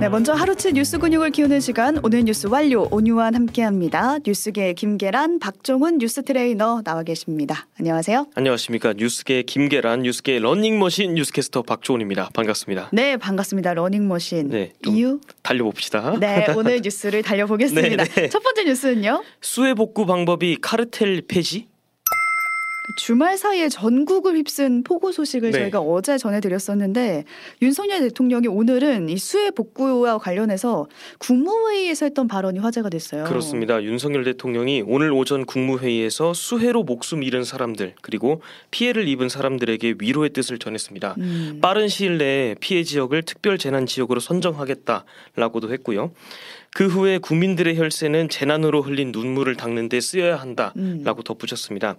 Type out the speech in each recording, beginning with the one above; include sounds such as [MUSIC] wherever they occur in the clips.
네, 먼저 하루치 뉴스 근육을 키우는 시간 오늘 뉴스 완료 오뉴완 함께합니다. 뉴스계 김계란, 박종훈 뉴스 트레이너 나와 계십니다. 안녕하세요. 안녕하십니까 뉴스계 김계란, 뉴스계 러닝머신 뉴스캐스터 박종훈입니다. 반갑습니다. 네, 반갑습니다. 러닝머신 네, 좀 이유? 달려봅시다. 네, [LAUGHS] 오늘 뉴스를 달려보겠습니다. 네, 네. 첫 번째 뉴스는요. 수해 복구 방법이 카르텔 폐지? 주말 사이에 전국을 휩쓴 폭우 소식을 네. 저희가 어제 전해드렸었는데 윤석열 대통령이 오늘은 이 수해 복구와 관련해서 국무회의에서 했던 발언이 화제가 됐어요. 그렇습니다. 윤석열 대통령이 오늘 오전 국무회의에서 수해로 목숨 잃은 사람들 그리고 피해를 입은 사람들에게 위로의 뜻을 전했습니다. 음. 빠른 시일 내에 피해 지역을 특별 재난 지역으로 선정하겠다라고도 했고요. 그 후에 국민들의 혈세는 재난으로 흘린 눈물을 닦는 데 쓰여야 한다라고 음. 덧붙였습니다.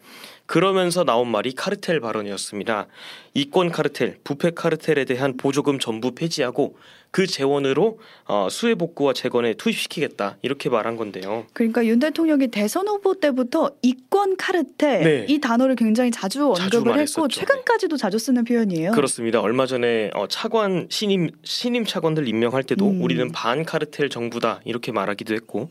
그러면서 나온 말이 카르텔 발언이었습니다. 이권 카르텔, 부패 카르텔에 대한 보조금 전부 폐지하고 그 재원으로 어, 수해 복구와 재건에 투입시키겠다 이렇게 말한 건데요. 그러니까 윤 대통령이 대선 후보 때부터 이권 카르텔 네. 이 단어를 굉장히 자주 자주 언급을 말했었죠. 했고 최근까지도 자주 쓰는 표현이에요. 그렇습니다. 얼마 전에 어, 차관 신임 신임 차관들 임명할 때도 음. 우리는 반 카르텔 정부다 이렇게 말하기도 했고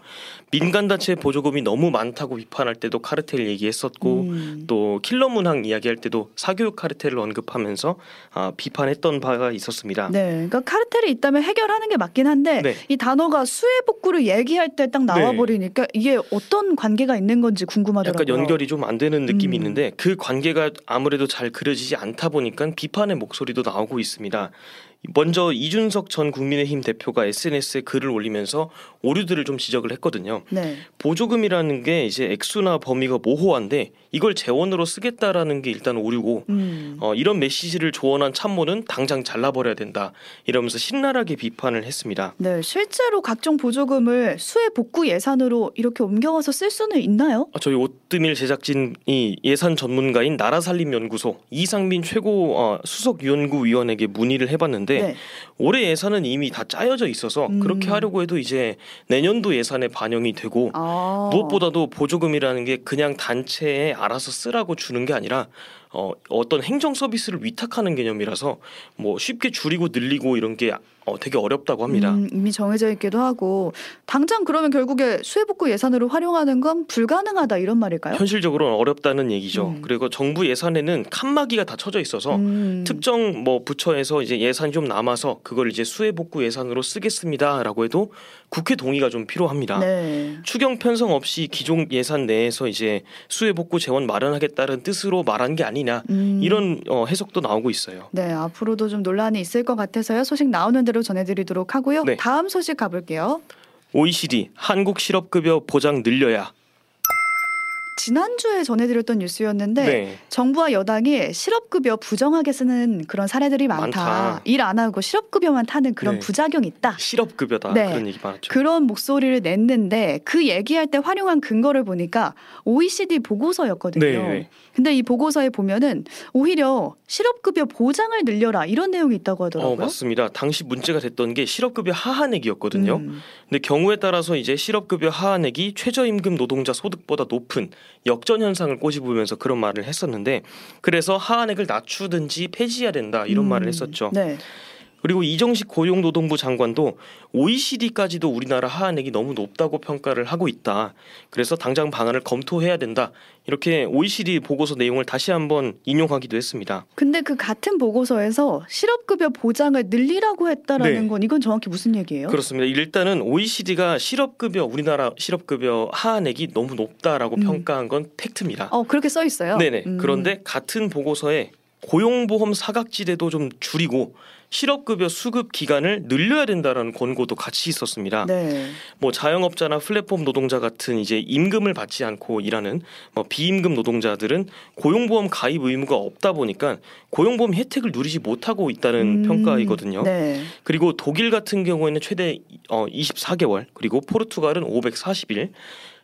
민간 단체 보조금이 너무 많다고 비판할 때도 카르텔 얘기했었고 음. 또 킬러 문항 이야기할 때도 사교육 카르텔을 언급하면서 아, 비판했던 바가 있었습니다. 네, 그러니까 카르텔이 있다 면 해결하는 게 맞긴 한데 네. 이 단어가 수해 복구를 얘기할 때 딱 나와 네. 버리니까 이게 어떤 관계가 있는 건지 궁금하더라고요. 약간 연결이 좀 안 되는 느낌이 음. 있는데 그 관계가 아무래도 잘 그려지지 않다 보니까 비판의 목소리도 나오고 있습니다. 먼저 이준석 전 국민의힘 대표가 SNS에 글을 올리면서 오류들을 좀 지적을 했거든요. 네. 보조금이라는 게 이제 액수나 범위가 모호한데 이걸 재원으로 쓰겠다라는 게 일단 오류고 음. 어, 이런 메시지를 조언한 참모는 당장 잘라버려야 된다 이러면서 신랄하게 비판을 했습니다. 네, 실제로 각종 보조금을 수해 복구 예산으로 이렇게 옮겨와서 쓸 수는 있나요? 어, 저희 오뜨밀 제작진이 예산 전문가인 나라살림연구소 이상민 최고 어, 수석연구위원에게 문의를 해봤는데 네. 올해 예산은 이미 다 짜여져 있어서 음. 그렇게 하려고 해도 이제 내년도 예산에 반영이 되고 아. 무엇보다도 보조금이라는 게 그냥 단체에 알아서 쓰라고 주는 게 아니라 어, 어떤 행정 서비스를 위탁하는 개념이라서 뭐 쉽게 줄이고 늘리고 이런 게 어, 되게 어렵다고 합니다. 음, 이미 정해져 있기도 하고 당장 그러면 결국에 수해 복구 예산으로 활용하는 건 불가능하다 이런 말일까요? 현실적으로는 어렵다는 얘기죠. 음. 그리고 정부 예산에는 칸막이가 다 쳐져 있어서 음. 특정 뭐 부처에서 이제 예산이 좀 남아서 그걸 이제 수해 복구 예산으로 쓰겠습니다라고 해도 국회 동의가 좀 필요합니다. 네. 추경 편성 없이 기존 예산 내에서 이제 수해 복구 재원 마련하겠다는 뜻으로 말한 게 아 니냐 음. 이런 어, 해석도 나오고 있어요. 네, 앞으로도 좀 논란이 있을 것 같아서요. 소식 나오는 대로 전해드리도록 하고요. 네. 다음 소식 가볼게요. OECD 한국 실업급여 보장 늘려야. 지난주에 전해드렸던 뉴스였는데 네. 정부와 여당이 실업급여 부정하게 쓰는 그런 사례들이 많다. 많다. 일 안 하고 실업급여만 타는 그런 네. 부작용이 있다. 실업급여다 네. 그런 얘기 많았죠. 그런 목소리를 냈는데 그 얘기할 때 활용한 근거를 보니까 OECD 보고서였거든요. 네. 근데 이 보고서에 보면은 오히려 실업급여 보장을 늘려라 이런 내용이 있다고 하더라고요. 어, 맞습니다. 당시 문제가 됐던 게 실업급여 하한액이었거든요. 음. 근데 경우에 따라서 이제 실업급여 하한액이 최저임금 노동자 소득보다 높은 역전 현상을 꼬집으면서 그런 말을 했었는데 그래서 하한액을 낮추든지 폐지해야 된다 이런 음. 말을 했었죠. 네. 그리고 이정식 고용노동부 장관도 OECD까지도 우리나라 하한액이 너무 높다고 평가를 하고 있다. 그래서 당장 방안을 검토해야 된다. 이렇게 OECD 보고서 내용을 다시 한번 인용하기도 했습니다. 근데 그 같은 보고서에서 실업급여 보장을 늘리라고 했다라는 네. 건 이건 정확히 무슨 얘기예요? 그렇습니다. 일단은 OECD가 실업급여 우리나라 실업급여 하한액이 너무 높다라고 음. 평가한 건 팩트입니다. 어 그렇게 써 있어요. 네네. 음. 그런데 같은 보고서에 고용보험 사각지대도 좀 줄이고 실업급여 수급 기간을 늘려야 된다라는 권고도 같이 있었습니다. 네. 뭐 자영업자나 플랫폼 노동자 같은 이제 임금을 받지 않고 일하는 뭐 비임금 노동자들은 고용보험 가입 의무가 없다 보니까 고용보험 혜택을 누리지 못하고 있다는 음. 평가이거든요. 네. 그리고 독일 같은 경우에는 최대 어 24개월, 그리고 포르투갈은 540일,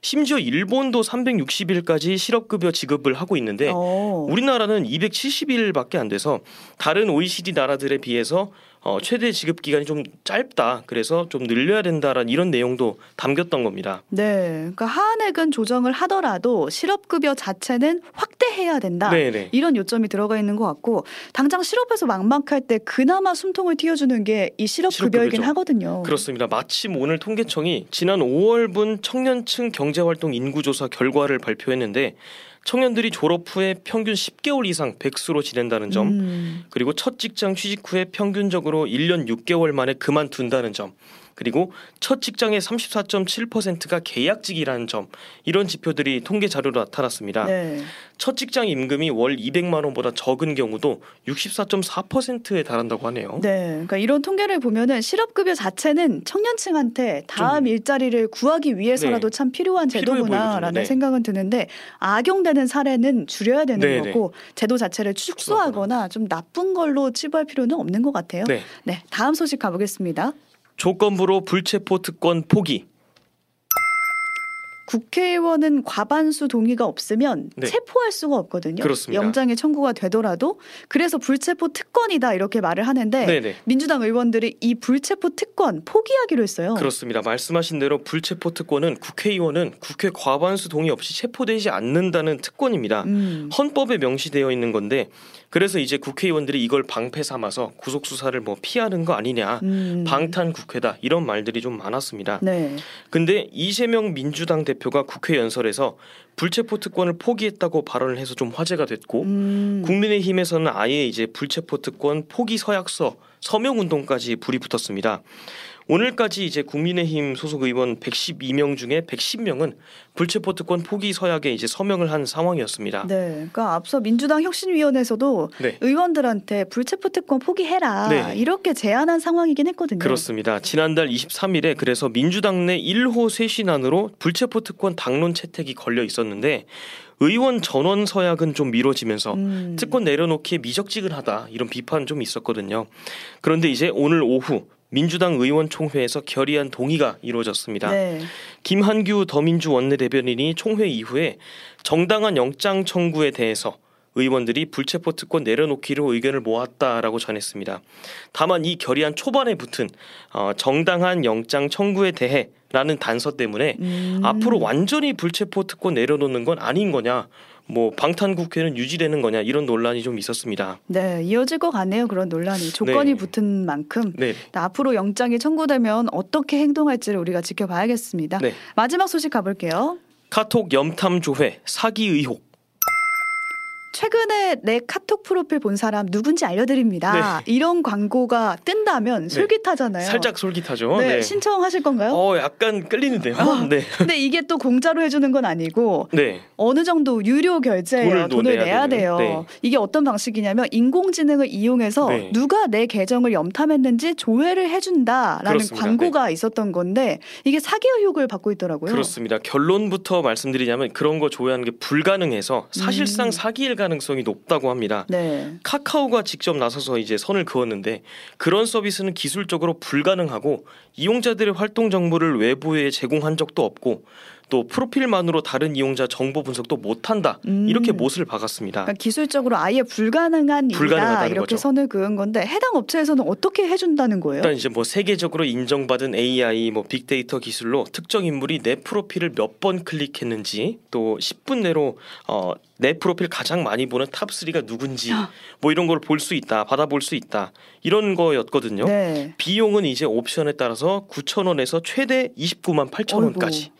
심지어 일본도 360일까지 실업급여 지급을 하고 있는데 어. 우리나라는 270일밖에 안 돼서 다른 OECD 나라들에 비해서 어, 최대 지급 기간이 좀 짧다. 그래서 좀 늘려야 된다라는 이런 내용도 담겼던 겁니다. 네, 그러니까 하한액은 조정을 하더라도 실업급여 자체는 확대해야 된다. 네네. 이런 요점이 들어가 있는 것 같고 당장 실업해서 막막할 때 그나마 숨통을 틔워주는 게 이 실업급여이긴 실업급여죠. 하거든요. 그렇습니다. 마침 오늘 통계청이 지난 5월분 청년층 경제활동 인구조사 결과를 발표했는데 청년들이 졸업 후에 평균 10개월 이상 백수로 지낸다는 점, 음, 그리고 첫 직장 취직 후에 평균적으로 1년 6개월 만에 그만둔다는 점, 그리고 첫 직장의 34.7%가 계약직이라는 점, 이런 지표들이 통계 자료로 나타났습니다. 네. 첫 직장 임금이 월 200만 원보다 적은 경우도 64.4%에 달한다고 하네요. 네, 그러니까 이런 통계를 보면은 실업급여 자체는 청년층한테 다음 일자리를 구하기 위해서라도 참 필요한 네. 제도구나라는. 네. 생각은 드는데 악용되는 사례는 줄여야 되는 네, 거고 제도 자체를 축소하거나 좀 나쁜 걸로 치부할 필요는 없는 것 같아요. 네. 네, 다음 소식 가보겠습니다. 조건부로 불체포 특권 포기. 국회의원은 과반수 동의가 없으면 네. 체포할 수가 없거든요. 그렇습니다. 영장이 청구가 되더라도 그래서 불체포 특권이다 이렇게 말을 하는데 네네. 민주당 의원들이 이 불체포 특권 포기하기로 했어요. 그렇습니다. 말씀하신 대로 불체포 특권은 국회의원은 국회 과반수 동의 없이 체포되지 않는다는 특권입니다. 음. 헌법에 명시되어 있는 건데 그래서 이제 국회의원들이 이걸 방패 삼아서 구속 수사를 뭐 피하는 거 아니냐. 음. 방탄 국회다 이런 말들이 좀 많았습니다. 네. 근데 이재명 민주당 대표가 국회 연설에서 불체포 특권을 포기했다고 발언을 해서 좀 화제가 됐고 음. 국민의힘에서는 아예 이제 불체포 특권 포기 서약서 서명 운동까지 불이 붙었습니다. 오늘까지 이제 국민의힘 소속 의원 112명 중에 110명은 불체포 특권 포기 서약에 이제 서명을 한 상황이었습니다. 네. 그러니까 앞서 민주당 혁신위원회에서도 네. 의원들한테 불체포 특권 포기해라 네. 이렇게 제안한 상황이긴 했거든요. 그렇습니다. 지난달 23일에 그래서 민주당 내 1호 쇄신안으로 불체포 특권 당론 채택이 걸려 있었는데 의원 전원 서약은 좀 미뤄지면서 음. 특권 내려놓기에 미적지근하다 이런 비판 좀 있었거든요. 그런데 이제 오늘 오후 민주당 의원총회에서 결의안 동의가 이루어졌습니다. 네. 김한규 더민주 원내대변인이 총회 이후에 정당한 영장 청구에 대해서 의원들이 불체포 특권 내려놓기로 의견을 모았다라고 전했습니다. 다만 이 결의안 초반에 붙은 어, 정당한 영장 청구에 대해 라는 단서 때문에 음. 앞으로 완전히 불체포 특권 내려놓는 건 아닌 거냐, 뭐 방탄 국회는 유지되는 거냐 이런 논란이 좀 있었습니다. 네, 이어질 것 같네요. 그런 논란이 조건이 네. 붙은 만큼 네, 앞으로 영장이 청구되면 어떻게 행동할지를 우리가 지켜봐야겠습니다. 네. 마지막 소식 가볼게요. 카톡 염탐 조회 사기 의혹. 최근에 내 카톡 프로필 본 사람 누군지 알려드립니다. 이런 광고가 뜬다면 솔깃하잖아요. 네. 살짝 솔깃하죠. 네, 신청하실 건가요? 어, 약간 끌리는데요. 아. 네, 근데 이게 또 공짜로 해주는 건 아니고 네. 어느 정도 유료 결제예요. 돈을 내야, 내야 돼요. 네. 이게 어떤 방식이냐면 인공지능을 이용해서 네. 누가 내 계정을 염탐했는지 조회를 해준다라는 그렇습니다. 광고가 있었던 건데 이게 사기 의혹을 받고 있더라고요. 그렇습니다. 결론부터 말씀드리자면 그런 거 조회하는 게 불가능해서 사실상 음. 사기일 가능성이 높다고 합니다. 네. 카카오가 직접 나서서 이제 선을 그었는데 그런 서비스는 기술적으로 불가능하고 이용자들의 활동 정보를 외부에 제공한 적도 없고 또 프로필만으로 다른 이용자 정보 분석도 못한다 음. 이렇게 못을 박았습니다. 그러니까 기술적으로 아예 불가능한 일이다 이렇게 거죠. 선을 그은 건데 해당 업체에서는 어떻게 해준다는 거예요? 일단 이제 뭐 세계적으로 인정받은 AI 뭐 빅데이터 기술로 특정 인물이 내 프로필을 몇 번 클릭했는지 또 10분 내로 어, 내 프로필 가장 많이 보는 top 3가 누군지 뭐 이런 걸 볼 수 있다 받아볼 수 있다 이런 거였거든요. 네. 비용은 이제 옵션에 따라서 9천 원에서 최대 29만 8천 원까지.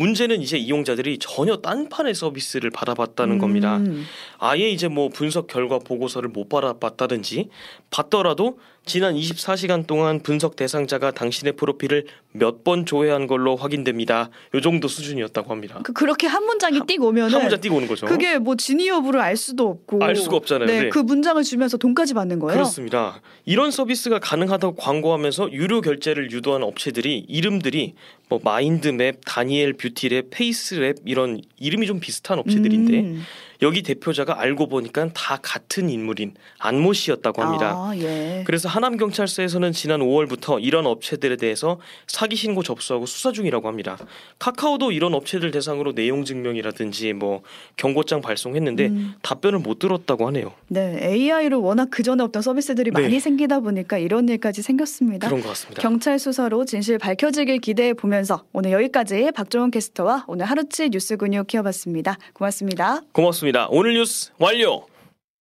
문제는 이제 이용자들이 전혀 딴판의 서비스를 받아봤다는 겁니다. 음. 아예 이제 뭐 분석 결과 보고서를 못 받아봤다든지 받더라도 지난 24시간 동안 분석 대상자가 당신의 프로필을 몇 번 조회한 걸로 확인됩니다. 요 정도 수준이었다고 합니다. 그 그렇게 한 문장이 띄고 오면은 한 문자 띄고 오는 거죠. 그게 뭐 진위 여부를 알 수도 없고 알 수가 없잖아요. 네, 네. 그 문장을 주면서 돈까지 받는 거예요. 그렇습니다. 이런 서비스가 가능하다고 광고하면서 유료 결제를 유도한 업체들이 이름들이 뭐 마인드맵, 다니엘 뷰티랩, 페이스랩 이런 이름이 좀 비슷한 업체들인데 음. 여기 대표자가 알고 보니까 다 같은 인물인 안모 씨였다고 합니다. 아, 예. 그래서 하남 경찰서에서는 지난 5월부터 이런 업체들에 대해서 사기 신고 접수하고 수사 중이라고 합니다. 카카오도 이런 업체들 대상으로 내용 증명이라든지 뭐 경고장 발송했는데 음. 답변을 못 들었다고 하네요. 네, AI로 워낙 그 전에 없던 서비스들이 네. 많이 생기다 보니까 이런 일까지 생겼습니다. 그런 것 같습니다. 경찰 수사로 진실 밝혀지길 기대해 보면서 오늘 여기까지 박종원 캐스터와 오늘 하루치 뉴스 근육 키워봤습니다. 고맙습니다. 고맙 습니다. 오늘 뉴스 완료.